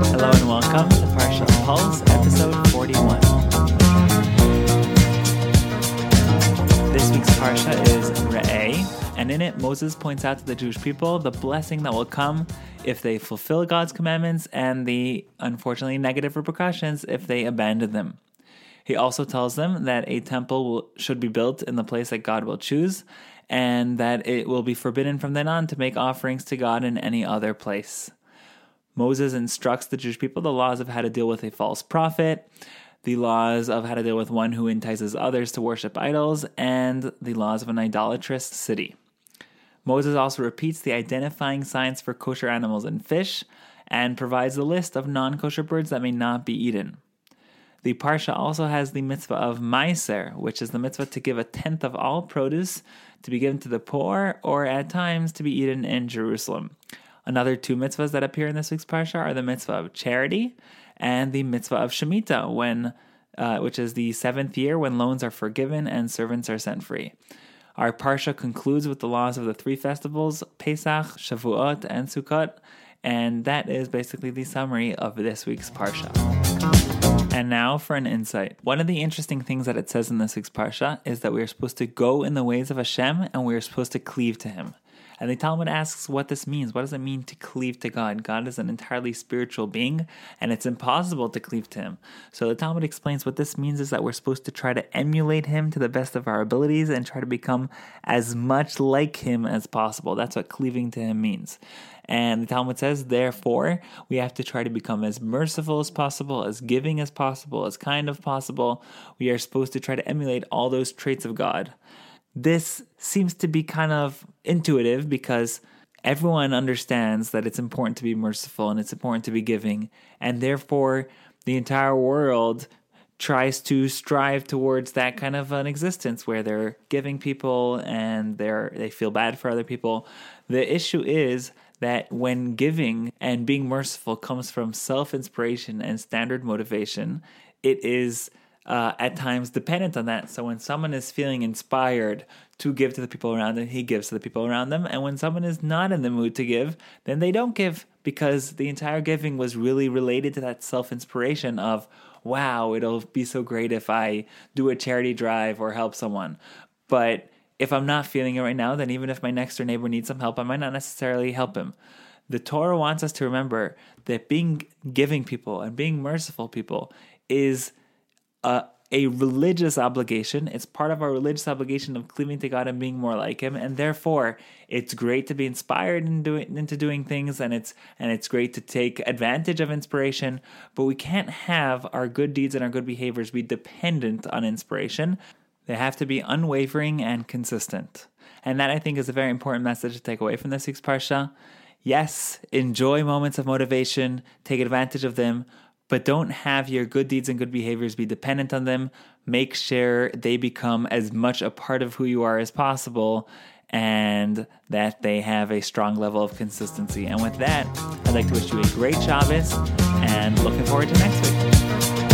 Hello and welcome to Parsha Pulse, episode 41. This week's Parsha is Re'eh, and in it, Moses points out to the Jewish people the blessing that will come if they fulfill God's commandments and the unfortunately negative repercussions if they abandon them. He also tells them that a temple will, should be built in the place that God will choose, and that it will be forbidden from then on to make offerings to God in any other place. Moses instructs the Jewish people the laws of how to deal with a false prophet, the laws of how to deal with one who entices others to worship idols, and the laws of an idolatrous city. Moses also repeats the identifying signs for kosher animals and fish, and provides a list of non kosher birds that may not be eaten. The Parsha also has the mitzvah of Meiser, which is the mitzvah to give a tenth of all produce to be given to the poor or at times to be eaten in Jerusalem. Another two mitzvahs that appear in this week's Parsha are the mitzvah of charity and the mitzvah of Shemitah, when, uh, which is the seventh year when loans are forgiven and servants are sent free. Our Parsha concludes with the laws of the three festivals Pesach, Shavuot, and Sukkot, and that is basically the summary of this week's Parsha. And now for an insight. One of the interesting things that it says in this week's Parsha is that we are supposed to go in the ways of Hashem and we are supposed to cleave to Him. And the Talmud asks what this means. What does it mean to cleave to God? God is an entirely spiritual being, and it's impossible to cleave to Him. So the Talmud explains what this means is that we're supposed to try to emulate Him to the best of our abilities and try to become as much like Him as possible. That's what cleaving to Him means. And the Talmud says, therefore, we have to try to become as merciful as possible, as giving as possible, as kind as possible. We are supposed to try to emulate all those traits of God. This seems to be kind of intuitive because everyone understands that it's important to be merciful and it's important to be giving. And therefore, the entire world tries to strive towards that kind of an existence where they're giving people and they're they feel bad for other people. The issue is that when giving and being merciful comes from self inspiration and standard motivation, it is uh, at times dependent on that. So when someone is feeling inspired to give to the people around them, he gives to the people around them. And when someone is not in the mood to give, then they don't give because the entire giving was really related to that self inspiration of, wow, it'll be so great if I do a charity drive or help someone. But if I'm not feeling it right now, then even if my next door neighbor needs some help, I might not necessarily help him. The Torah wants us to remember that being giving people and being merciful people is a, religious obligation. It's part of our religious obligation of cleaving to God and being more like Him, and therefore it's great to be inspired in doing, into doing things, and it's and it's great to take advantage of inspiration. But we can't have our good deeds and our good behaviors be dependent on inspiration. They have to be unwavering and consistent. And that I think is a very important message to take away from this week's Parsha. Yes, enjoy moments of motivation, take advantage of them, but don't have your good deeds and good behaviors be dependent on them. Make sure they become as much a part of who you are as possible and that they have a strong level of consistency. And with that, I'd like to wish you a great Shabbos and looking forward to next week.